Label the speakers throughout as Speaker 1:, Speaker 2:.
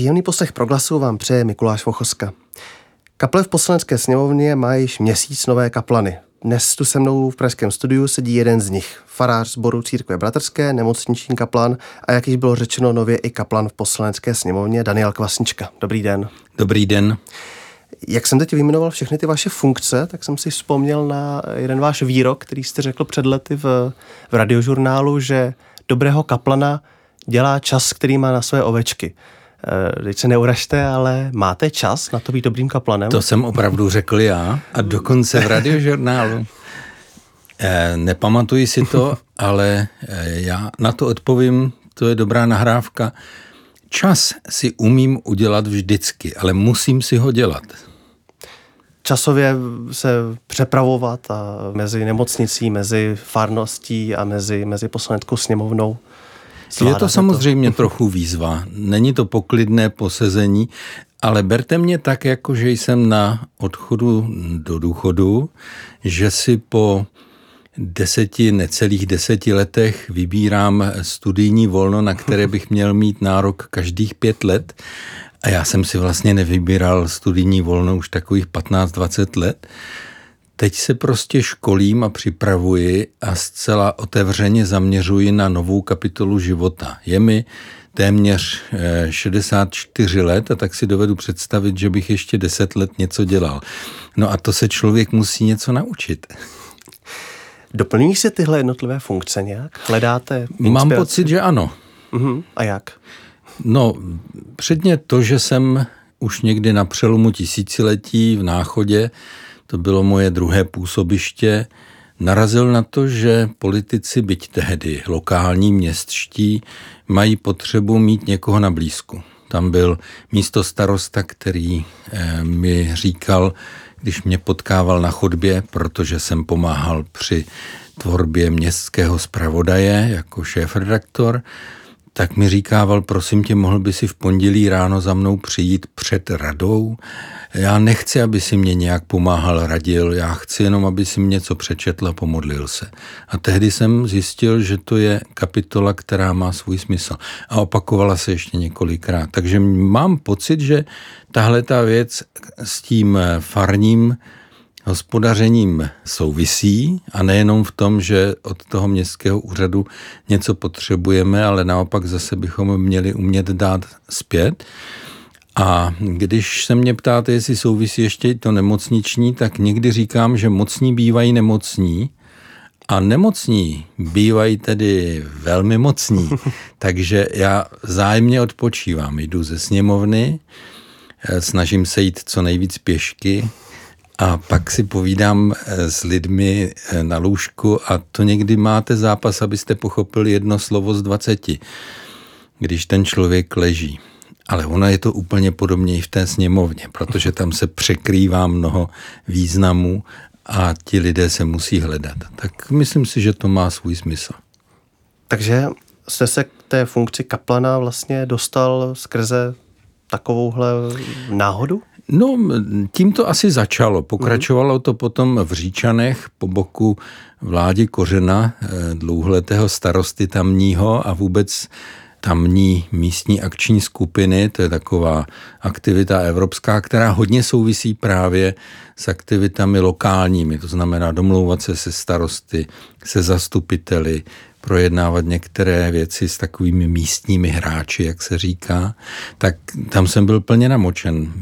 Speaker 1: Příjemný poslech proglasu vám přeje Mikuláš Vochoska. Kaple v poslanecké sněmovně má již měsíc nové kaplany. Dnes tu se mnou v pražském studiu sedí jeden z nich, farář sboru církve bratrské, nemocniční kaplan a jak již bylo řečeno nově i kaplan v poslanecké sněmovně Daniel Kvasnička. Dobrý den.
Speaker 2: Dobrý den.
Speaker 1: Jak jsem teď vyjmenoval všechny ty vaše funkce, tak jsem si vzpomněl na jeden váš výrok, který jste řekl před lety v, v radiožurnálu, že dobrého kaplana dělá čas, který má na své ovečky. Eh, teď se neuražte, ale máte čas na to být dobrým kaplanem?
Speaker 2: To jsem opravdu řekl já a dokonce v radiožurnálu. Eh, nepamatuji si to, ale eh, já na to odpovím, to je dobrá nahrávka. Čas si umím udělat vždycky, ale musím si ho dělat.
Speaker 1: Časově se přepravovat a mezi nemocnicí, mezi farností a mezi, mezi poslaneckou sněmovnou.
Speaker 2: Je to samozřejmě to? trochu výzva. Není to poklidné posezení, ale berte mě tak, jako že jsem na odchodu do důchodu, že si po deseti, necelých deseti letech vybírám studijní volno, na které bych měl mít nárok každých pět let. A já jsem si vlastně nevybíral studijní volno už takových 15-20 let. Teď se prostě školím a připravuji a zcela otevřeně zaměřuji na novou kapitolu života. Je mi téměř 64 eh, let a tak si dovedu představit, že bych ještě 10 let něco dělal. No a to se člověk musí něco naučit.
Speaker 1: Doplňují se tyhle jednotlivé funkce nějak? Hledáte inspiraci?
Speaker 2: Mám pocit, že ano.
Speaker 1: Uh-huh. A jak?
Speaker 2: No, předně to, že jsem už někdy na přelomu tisíciletí v Náchodě to bylo moje druhé působiště, narazil na to, že politici, byť tehdy lokální městští, mají potřebu mít někoho na blízku. Tam byl místo starosta, který eh, mi říkal, když mě potkával na chodbě, protože jsem pomáhal při tvorbě městského zpravodaje jako šéf-redaktor, tak mi říkával, prosím tě, mohl by si v pondělí ráno za mnou přijít před radou? Já nechci, aby si mě nějak pomáhal, radil, já chci jenom, aby si mě něco přečetl a pomodlil se. A tehdy jsem zjistil, že to je kapitola, která má svůj smysl. A opakovala se ještě několikrát. Takže mám pocit, že tahle ta věc s tím farním hospodařením souvisí a nejenom v tom, že od toho městského úřadu něco potřebujeme, ale naopak zase bychom měli umět dát zpět. A když se mě ptáte, jestli souvisí ještě to nemocniční, tak někdy říkám, že mocní bývají nemocní a nemocní bývají tedy velmi mocní. Takže já zájemně odpočívám, jdu ze sněmovny, snažím se jít co nejvíc pěšky, a pak si povídám eh, s lidmi eh, na lůžku a to někdy máte zápas, abyste pochopili jedno slovo z dvaceti, když ten člověk leží. Ale ono je to úplně podobně i v té sněmovně, protože tam se překrývá mnoho významů a ti lidé se musí hledat. Tak myslím si, že to má svůj smysl.
Speaker 1: Takže jste se k té funkci kaplana vlastně dostal skrze takovouhle náhodu?
Speaker 2: No, tím to asi začalo. Pokračovalo to potom v Říčanech po boku vládi Kořena, eh, dlouhletého starosty tamního a vůbec tamní místní akční skupiny, to je taková aktivita evropská, která hodně souvisí právě s aktivitami lokálními, to znamená domlouvat se se starosty, se zastupiteli, projednávat některé věci s takovými místními hráči, jak se říká, tak tam jsem byl plně namočen.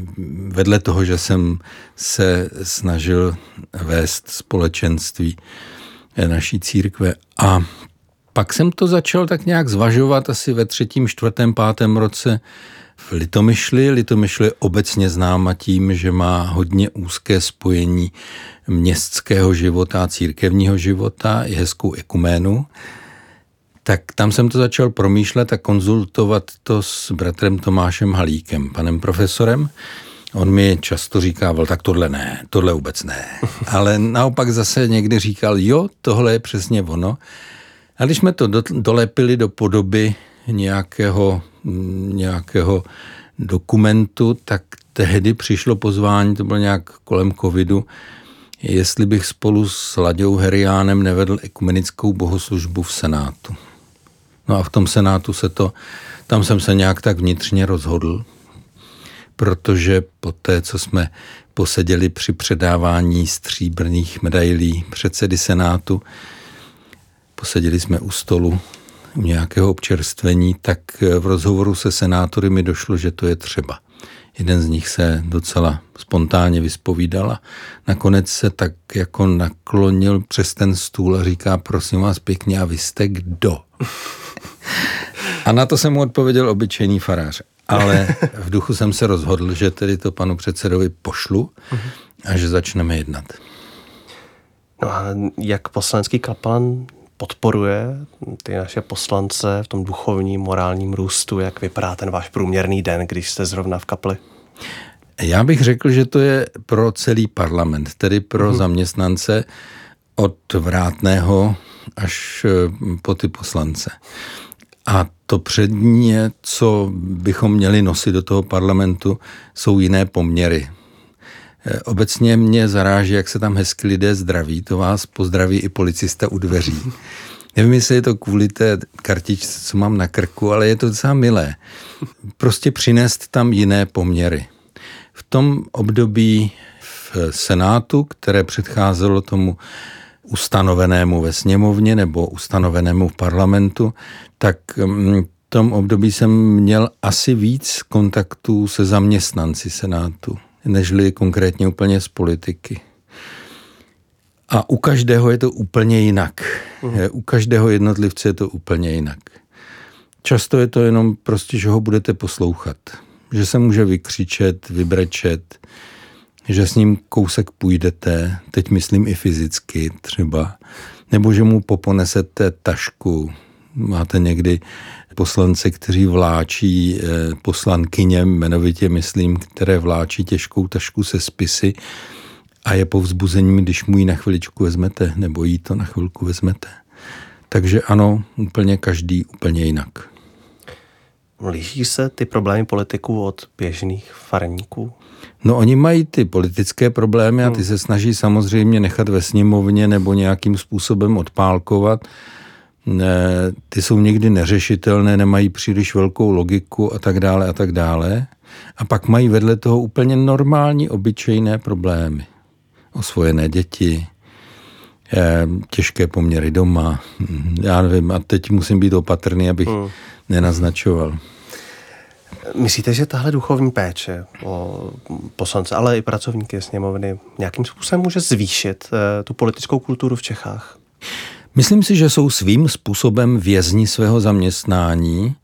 Speaker 2: Vedle toho, že jsem se snažil vést společenství naší církve a pak jsem to začal tak nějak zvažovat asi ve třetím, čtvrtém, pátém roce v Litomyšli. Litomyšl je obecně známa tím, že má hodně úzké spojení městského života a církevního života, i hezkou ekuménu tak tam jsem to začal promýšlet a konzultovat to s bratrem Tomášem Halíkem, panem profesorem. On mi často říkával, tak tohle ne, tohle vůbec ne. Ale naopak zase někdy říkal, jo, tohle je přesně ono. A když jsme to do, dolepili do podoby nějakého, nějakého dokumentu, tak tehdy přišlo pozvání, to bylo nějak kolem covidu, jestli bych spolu s Laďou Heriánem nevedl ekumenickou bohoslužbu v Senátu. No a v tom Senátu se to, tam jsem se nějak tak vnitřně rozhodl, protože po té, co jsme poseděli při předávání stříbrných medailí předsedy Senátu, poseděli jsme u stolu u nějakého občerstvení, tak v rozhovoru se senátory mi došlo, že to je třeba. Jeden z nich se docela spontánně vyspovídal a nakonec se tak jako naklonil přes ten stůl a říká, prosím vás pěkně, a vy jste kdo? A na to jsem mu odpověděl obyčejný farář. Ale v duchu jsem se rozhodl, že tedy to panu předsedovi pošlu a že začneme jednat.
Speaker 1: No a jak poslanecký kaplan podporuje ty naše poslance v tom duchovním, morálním růstu? Jak vypadá ten váš průměrný den, když jste zrovna v kapli?
Speaker 2: Já bych řekl, že to je pro celý parlament, tedy pro mm-hmm. zaměstnance od vrátného až eh, po ty poslance. A to předně, co bychom měli nosit do toho parlamentu, jsou jiné poměry. Eh, obecně mě zaráží, jak se tam hezky lidé zdraví. To vás pozdraví i policista u dveří. Nevím, jestli je to kvůli té kartičce, co mám na krku, ale je to docela milé. Prostě přinést tam jiné poměry. V tom období v Senátu, které předcházelo tomu ustanovenému ve sněmovně nebo ustanovenému v parlamentu, tak mm, v tom období jsem měl asi víc kontaktů se zaměstnanci Senátu, nežli konkrétně úplně z politiky. A u každého je to úplně jinak. Uh-huh. U každého jednotlivce je to úplně jinak. Často je to jenom prostě, že ho budete poslouchat. Že se může vykřičet, vybrečet, že s ním kousek půjdete, teď myslím i fyzicky třeba, nebo že mu poponesete tašku. Máte někdy poslance, kteří vláčí eh, poslankyně, jmenovitě myslím, které vláčí těžkou tašku se spisy a je povzbuzením, když mu ji na chviličku vezmete, nebo jí to na chvilku vezmete. Takže ano, úplně každý úplně jinak.
Speaker 1: Líší se ty problémy politiků od běžných farníků?
Speaker 2: No oni mají ty politické problémy a ty hmm. se snaží samozřejmě nechat ve sněmovně nebo nějakým způsobem odpálkovat. Ty jsou někdy neřešitelné, nemají příliš velkou logiku a tak dále a tak dále. A pak mají vedle toho úplně normální, obyčejné problémy. Osvojené děti, těžké poměry doma, já nevím, a teď musím být opatrný, abych hmm. nenaznačoval.
Speaker 1: Myslíte, že tahle duchovní péče o poslance, ale i pracovníky sněmovny nějakým způsobem může zvýšit eh, tu politickou kulturu v Čechách?
Speaker 2: Myslím si, že jsou svým způsobem vězni svého zaměstnání.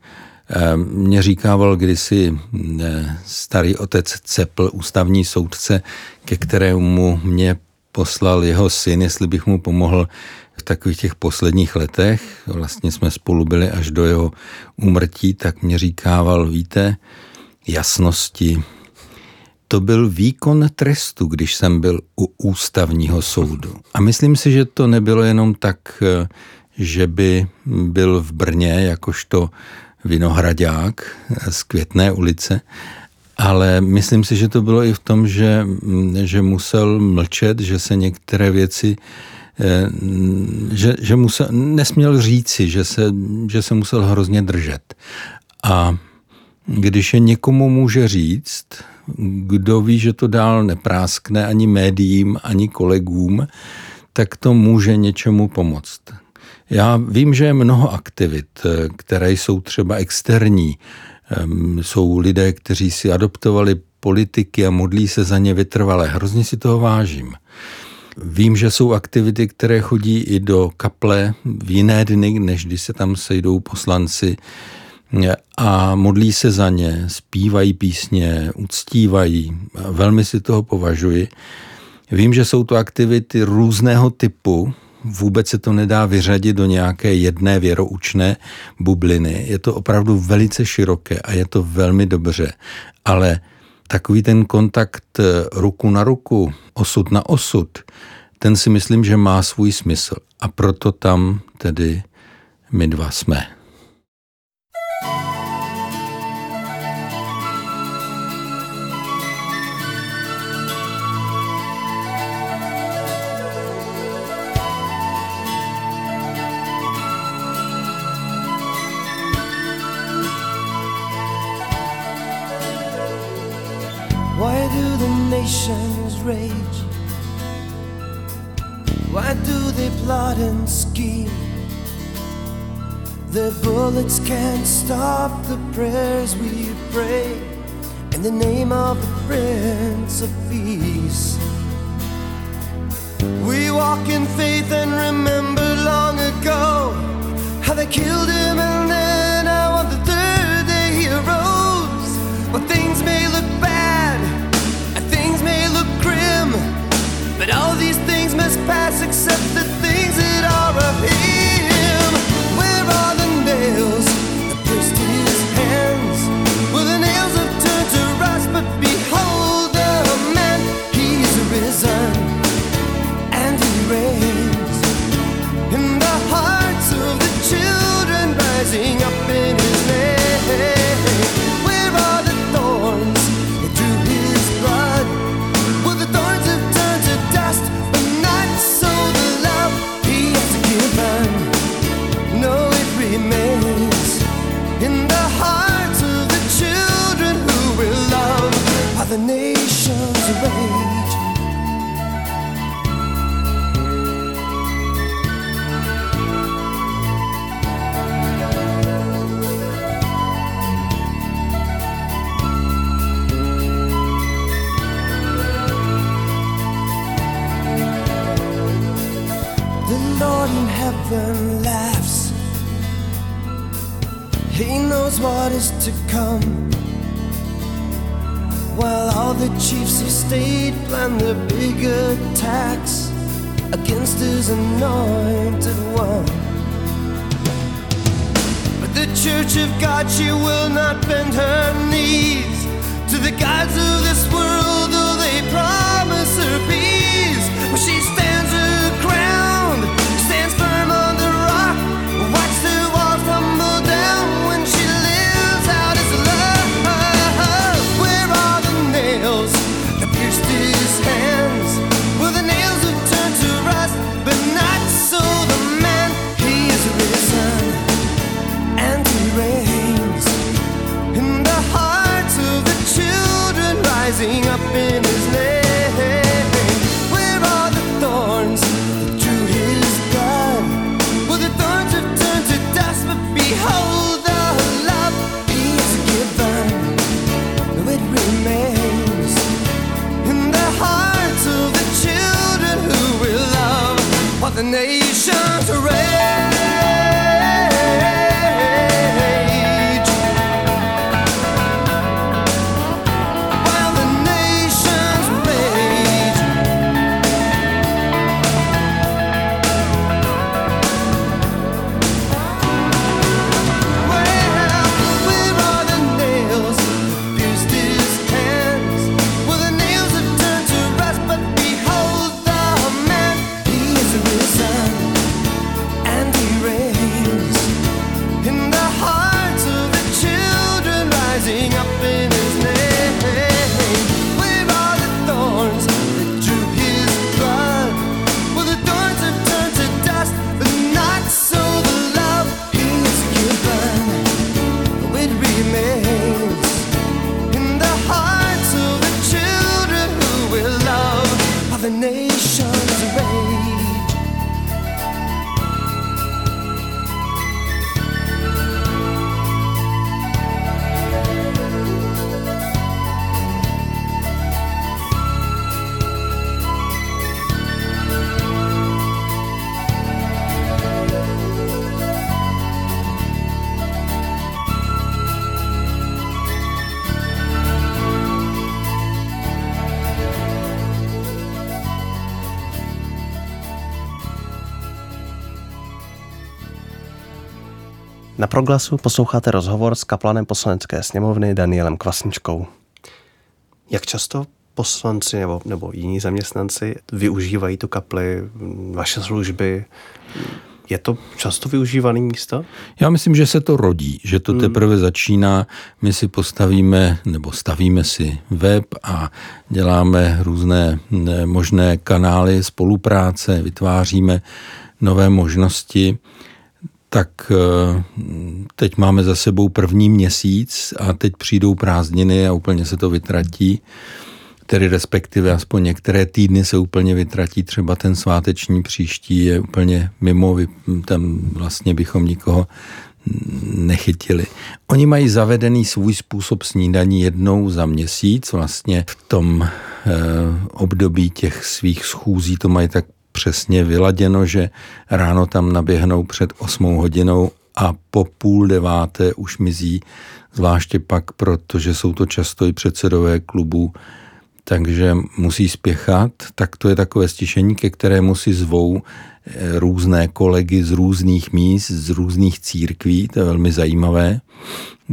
Speaker 2: Eh, mě říkával kdysi eh, starý otec Cepl, ústavní soudce, ke kterému mě poslal jeho syn, jestli bych mu pomohl v takových těch posledních letech, vlastně jsme spolu byli až do jeho úmrtí, tak mě říkával, víte, jasnosti, to byl výkon trestu, když jsem byl u ústavního soudu. A myslím si, že to nebylo jenom tak, že by byl v Brně jakožto vinohradák z Květné ulice, ale myslím si, že to bylo i v tom, že, že musel mlčet, že se některé věci Eh, že, že musel, nesměl říci, že se, že se musel hrozně držet. A když je někomu může říct, kdo ví, že to dál nepráskne ani médiím, ani kolegům, tak to může něčemu pomoct. Já vím, že je mnoho aktivit, eh, které jsou třeba externí. Jsou lidé, kteří si adoptovali politiky a modlí se za ně vytrvalé. Hrozně si toho vážím. Vím, že jsou aktivity, které chodí i do kaple v jiné dny, než když se tam sejdou poslanci a modlí se za ně, zpívají písně, uctívají. Velmi si toho považuji. Vím, že jsou to aktivity různého typu, vůbec se to nedá vyřadit do nějaké jedné věroučné bubliny. Je to opravdu velice široké a je to velmi dobře, ale takový ten kontakt ruku na ruku, osud na osud, ten si myslím, že má svůj smysl. A proto tam tedy my dva jsme.
Speaker 3: nations rage? Why do they plot and scheme? The bullets can't stop the prayers we pray in the name of the Prince of Peace. We walk in faith and remember long ago how they killed him. heaven laughs. He knows what is to come. While all the chiefs of state plan their big attacks against his anointed one. But the church of God, she will not bend her knees to the gods of this world, though they promise her peace. When she stands
Speaker 1: Na proglasu posloucháte rozhovor s kaplanem poslanecké sněmovny Danielem Kvasničkou. Jak často poslanci nebo, nebo jiní zaměstnanci využívají tu kapli, vaše služby? Je to často využívané místo?
Speaker 2: Já myslím, že se to rodí, že to hmm. teprve začíná. My si postavíme nebo stavíme si web a děláme různé možné kanály spolupráce, vytváříme nové možnosti tak eh, teď máme za sebou první měsíc a teď přijdou prázdniny a úplně se to vytratí. Tedy respektive aspoň některé týdny se úplně vytratí, třeba ten sváteční příští je úplně mimo, tam vlastně bychom nikoho nechytili. Oni mají zavedený svůj způsob snídaní jednou za měsíc, vlastně v tom e, období těch svých schůzí to mají tak přesně vyladěno, že ráno tam naběhnou před 8 hodinou a po půl deváté už mizí, zvláště pak, protože jsou to často i předsedové klubů, takže musí spěchat, tak to je takové stišení, ke kterému si zvou eh, různé kolegy z různých míst, z různých církví, to je velmi zajímavé,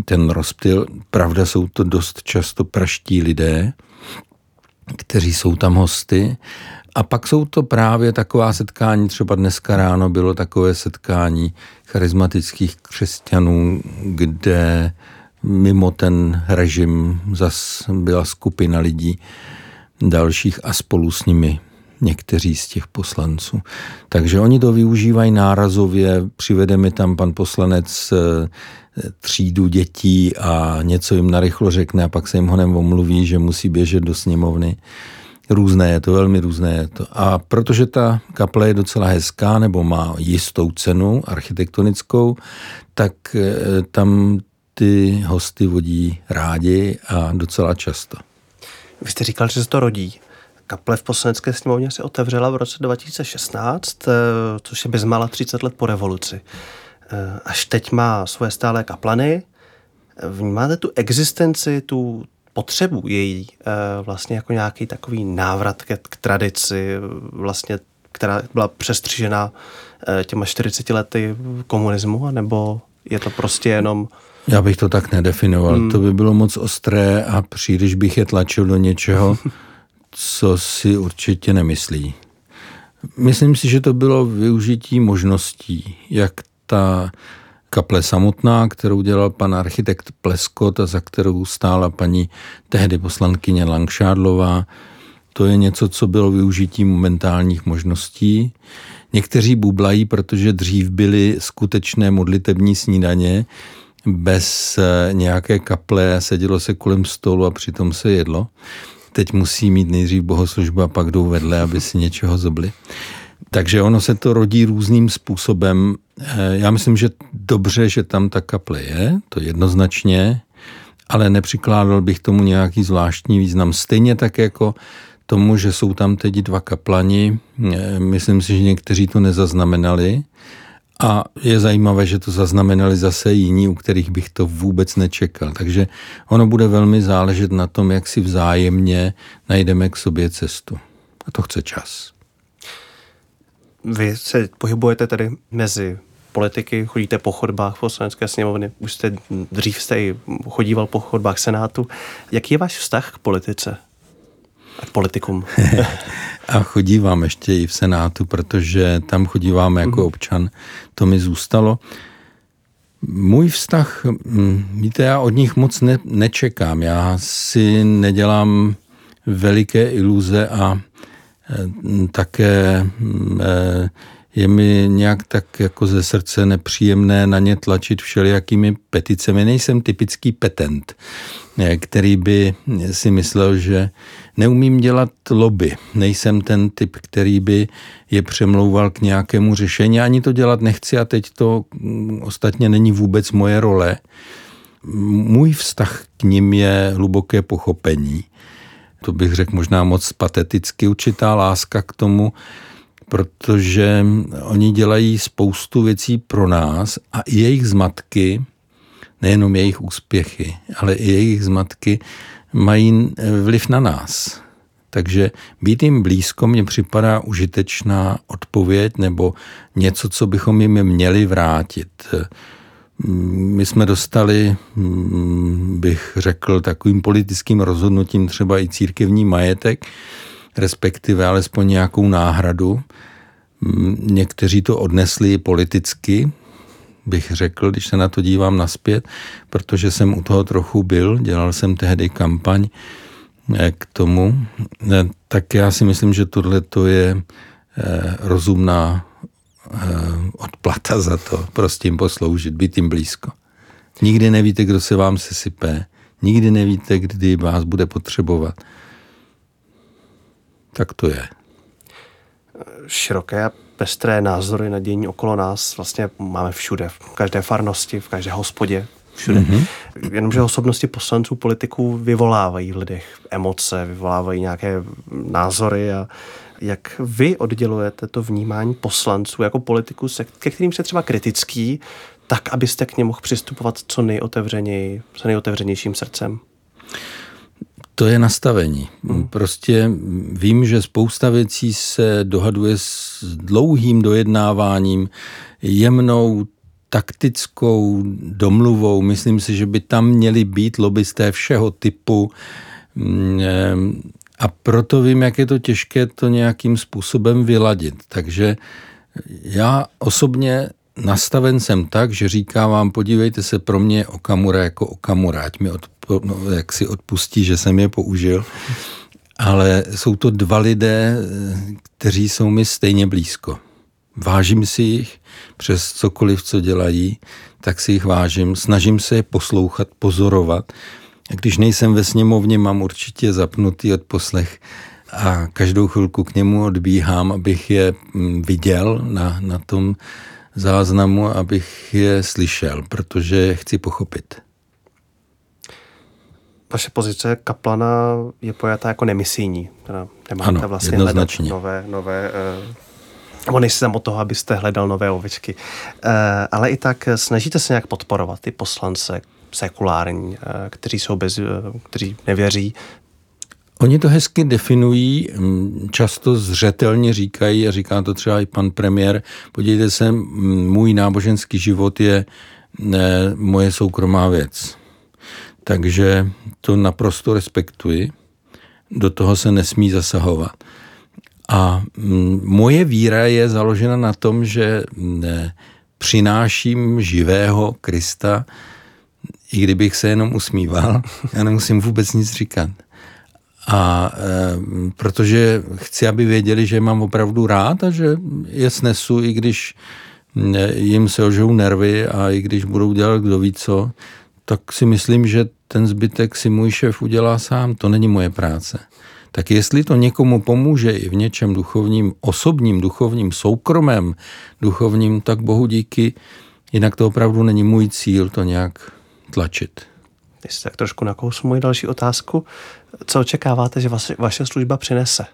Speaker 2: ten rozptyl. Pravda, jsou to dost často praští lidé, kteří jsou tam hosty. A pak jsou to právě taková setkání, třeba dneska ráno bylo takové setkání charismatických křesťanů, kde mimo ten režim zas byla skupina lidí dalších a spolu s nimi někteří z těch poslanců. Takže oni to využívají nárazově, přivede mi tam pan poslanec eh, třídu dětí a něco jim narychlo řekne a pak se jim honem omluví, že musí běžet do sněmovny. Různé je to, velmi různé je to. A protože ta kaple je docela hezká nebo má jistou cenu architektonickou, tak eh, tam ty hosty vodí rádi a docela často.
Speaker 1: Vy jste říkal, že se to rodí. Kaple v poslanecké sněmovně se otevřela v roce 2016, eh, což je bezmála 30 let po revoluci. Eh, až teď má svoje stálé kaplany. Vnímáte tu existenci, tu potřebu její eh, vlastně jako nějaký takový návrat k, k tradici, vlastně, která byla přestřižena těma 40 lety komunismu, nebo je to prostě jenom
Speaker 2: já bych to tak nedefinoval. Hmm. To by bylo moc ostré a příliš bych je tlačil do něčeho, co si určitě nemyslí. Myslím si, že to bylo využití možností, jak ta kaple samotná, kterou dělal pan architekt Pleskot a za kterou stála paní tehdy poslankyně Langšádlová. To je něco, co bylo využití momentálních možností. Někteří bublají, protože dřív byly skutečné modlitební snídaně, bez nějaké kaple, sedělo se kolem stolu a přitom se jedlo. Teď musí mít nejdřív bohoslužbu a pak jdou vedle, aby si něčeho zobli. Takže ono se to rodí různým způsobem. Eh, já myslím, že dobře, že tam ta kaple je, to jednoznačně, ale nepřikládal bych tomu nějaký zvláštní význam. Stejně tak jako tomu, že jsou tam teď dva kaplani, eh, myslím si, že někteří to nezaznamenali, a je zajímavé, že to zaznamenali zase jiní, u kterých bych to vůbec nečekal. Takže ono bude velmi záležet na tom, jak si vzájemně najdeme k sobě cestu. A to chce čas.
Speaker 1: Vy se pohybujete tedy mezi politiky, chodíte po chodbách poslanecké sněmovny, už jste dřív jste i chodíval po chodbách Senátu. Jaký je váš vztah k politice? A k politikům?
Speaker 2: a chodívám ještě i v Senátu, protože tam chodívám jako mm. občan. To mi zůstalo. Můj vztah, hm, víte, já od nich moc ne, nečekám. Já si nedělám veliké iluze a e, také e, je mi nějak tak jako ze srdce nepříjemné na ně tlačit všelijakými peticemi. Nejsem typický petent, e, který by si myslel, že Neumím dělat lobby, nejsem ten typ, který by je přemlouval k nějakému řešení, ani to dělat nechci a teď to mm, ostatně není vůbec moje role. Můj vztah k ním je hluboké pochopení. To bych řekl možná moc pateticky, určitá láska k tomu, protože oni dělají spoustu věcí pro nás a i jejich zmatky, nejenom jejich úspěchy, ale i jejich zmatky mají eh, vliv na nás. Takže být jim blízko mně připadá užitečná odpověď nebo něco, co bychom jim měli vrátit. My jsme dostali, mm, bych řekl, takovým politickým rozhodnutím třeba i církevní majetek, respektive alespoň nějakou náhradu. Někteří to odnesli politicky, bych řekl, když se na to dívám naspět, protože jsem u toho trochu byl, dělal jsem tehdy kampaň eh, k tomu, eh, tak já si myslím, že tohle to je eh, rozumná odplata za to, prostě jim posloužit, být jim blízko. Nikdy nevíte, kdo se vám sesype, nikdy nevíte, kdy vás bude potřebovat. Tak to je.
Speaker 1: Široké a pestré názory na dění okolo nás vlastně máme všude, v každé farnosti, v každé hospodě, všude. Mm-hmm. Jenomže osobnosti poslanců, politiků vyvolávají v lidech emoce, vyvolávají nějaké názory a jak vy oddělujete to vnímání poslanců jako politiků, ke kterým jste třeba kritický, tak, abyste k němu mohl přistupovat co nejotevřeněji, co nejotevřenějším srdcem?
Speaker 2: To je nastavení. Hmm. Prostě vím, že spousta věcí se dohaduje s dlouhým dojednáváním, jemnou taktickou domluvou. Myslím si, že by tam měli být lobbysté všeho typu. Mm, a proto vím, jak je to těžké to nějakým způsobem vyladit. Takže já osobně nastaven jsem tak, že říkám vám, podívejte se, pro mě Okamura jako Okamura, ať mi od, no, jak si odpustí, že jsem je použil, ale jsou to dva lidé, kteří jsou mi stejně blízko. Vážím si jich přes cokoliv, co dělají, tak si jich vážím. Snažím se je poslouchat, pozorovat. A když nejsem ve sněmovně, mám určitě zapnutý odposlech a každou chvilku k němu odbíhám, abych je mm, viděl na, na tom záznamu, abych je slyšel, protože chci pochopit.
Speaker 1: Vaše pozice kaplana je pojatá jako nemisijní. Teda nemáte
Speaker 2: ano,
Speaker 1: vlastně hledat nové, nové uh, nebo nejsi tam od toho, abyste hledal nové ovečky. Uh, ale i tak snažíte se nějak podporovat ty poslance sekulární, kteří jsou bez, kteří nevěří
Speaker 2: Oni to hezky definují, často zřetelně říkají, a říká to třeba i pan premiér, podívejte se, můj náboženský život je ne, moje soukromá věc. Takže to naprosto respektuji, do toho se nesmí zasahovat. A moje víra je založena na tom, že ne, přináším živého Krista, i kdybych se jenom usmíval, já nemusím vůbec nic říkat. A e, protože chci, aby věděli, že mám opravdu rád a že je snesu, i když jim se ožou nervy a i když budou dělat kdo ví co, tak si myslím, že ten zbytek si můj šéf udělá sám. To není moje práce. Tak jestli to někomu pomůže i v něčem duchovním, osobním, duchovním, soukromém, duchovním, tak bohu díky, jinak to opravdu není můj cíl to nějak tlačit.
Speaker 1: Jestli tak trošku nakousu moji další otázku. Co očekáváte, že vaše, vaše služba přinese?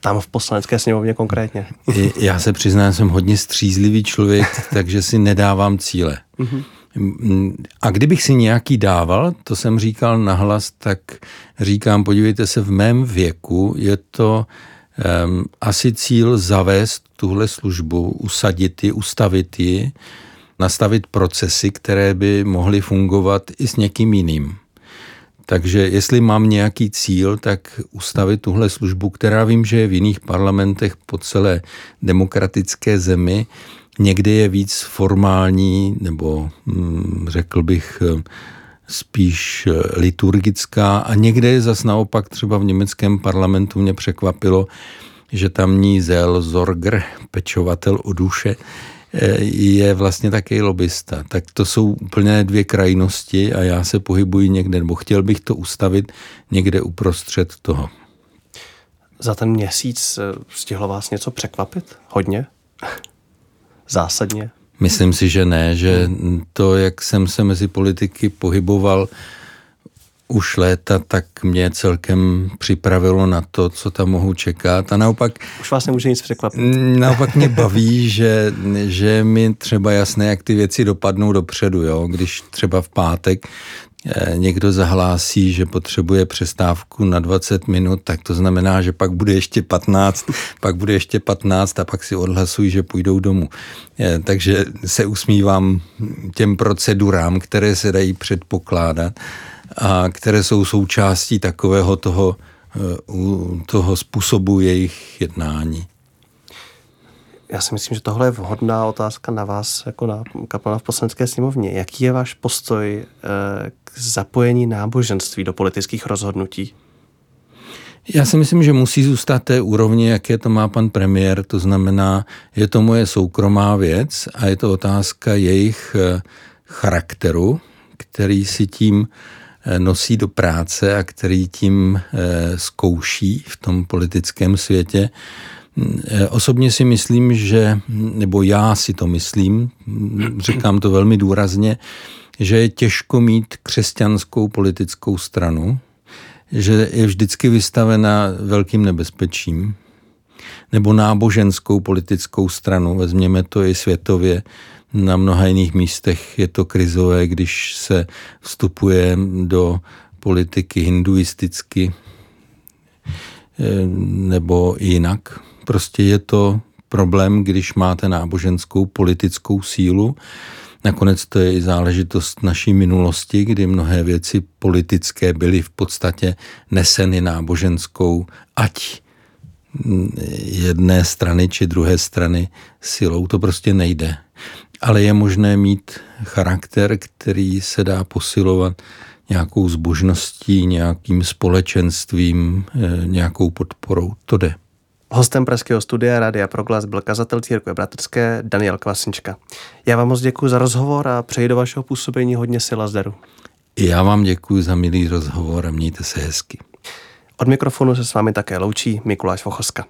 Speaker 1: Tam v poslanecké sněmovně konkrétně.
Speaker 2: Já se přiznám, jsem hodně střízlivý člověk, takže si nedávám cíle. A kdybych si nějaký dával, to jsem říkal nahlas, tak říkám, podívejte se, v mém věku je to um, asi cíl zavést tuhle službu, usadit ji, ustavit ji, nastavit procesy, které by mohly fungovat i s někým jiným. Takže jestli mám nějaký cíl, tak ustavit tuhle službu, která vím, že je v jiných parlamentech po celé demokratické zemi, někde je víc formální nebo hm, řekl bych spíš liturgická a někde je zas naopak třeba v německém parlamentu mě překvapilo, že tamní Zel Zorger, pečovatel o duše, je vlastně taky lobista. Tak to jsou úplně dvě krajnosti a já se pohybuji někde, nebo chtěl bych to ustavit někde uprostřed toho.
Speaker 1: Za ten měsíc eh, stihlo vás něco překvapit? Hodně? Zásadně?
Speaker 2: Myslím si, že ne, že to, jak jsem se mezi politiky pohyboval, už léta, tak mě celkem připravilo na to, co tam mohu čekat. A naopak...
Speaker 1: Už vás nemůže nic překvapit.
Speaker 2: Naopak mě baví, že, že mi třeba jasné, jak ty věci dopadnou dopředu. Jo? Když třeba v pátek někdo zahlásí, že potřebuje přestávku na 20 minut, tak to znamená, že pak bude ještě 15, pak bude ještě 15 a pak si odhlasují, že půjdou domů. Eh, takže se usmívám těm procedurám, které se dají předpokládat a které jsou součástí takového toho, eh, toho způsobu jejich jednání.
Speaker 1: Já si myslím, že tohle je vhodná otázka na vás, jako na kaplana v poslanecké sněmovně. Jaký je váš postoj eh, zapojení náboženství do politických rozhodnutí?
Speaker 2: Já si myslím, že musí zůstat té úrovni, jaké to má pan premiér, to znamená, je to moje soukromá věc a je to otázka jejich eh, charakteru, který si tím eh, nosí do práce a který tím eh, zkouší v tom politickém světě. Osobně si myslím, že, nebo já si to myslím, říkám to velmi důrazně, že je těžko mít křesťanskou politickou stranu, že je vždycky vystavena velkým nebezpečím, nebo náboženskou politickou stranu, vezměme to i světově, na mnoha jiných místech je to krizové, když se vstupuje do politiky hinduisticky eh, nebo jinak. Prostě je to problém, když máte náboženskou politickou sílu Nakonec to je i záležitost naší minulosti, kdy mnohé věci politické byly v podstatě neseny náboženskou, ať jedné strany či druhé strany silou. To prostě nejde. Ale je možné mít charakter, který se dá posilovat nějakou zbožností, nějakým společenstvím, eh, nějakou podporou. To jde.
Speaker 1: Hostem Pražského studia Rádia Proglas byl kazatel církve bratrské Daniel Kvasnička. Já vám moc děkuji za rozhovor a přeji do vašeho působení hodně sil a zdaru.
Speaker 2: Já vám děkuji za milý rozhovor a mějte se hezky.
Speaker 1: Od mikrofonu se s vámi také loučí Mikuláš Vochoska.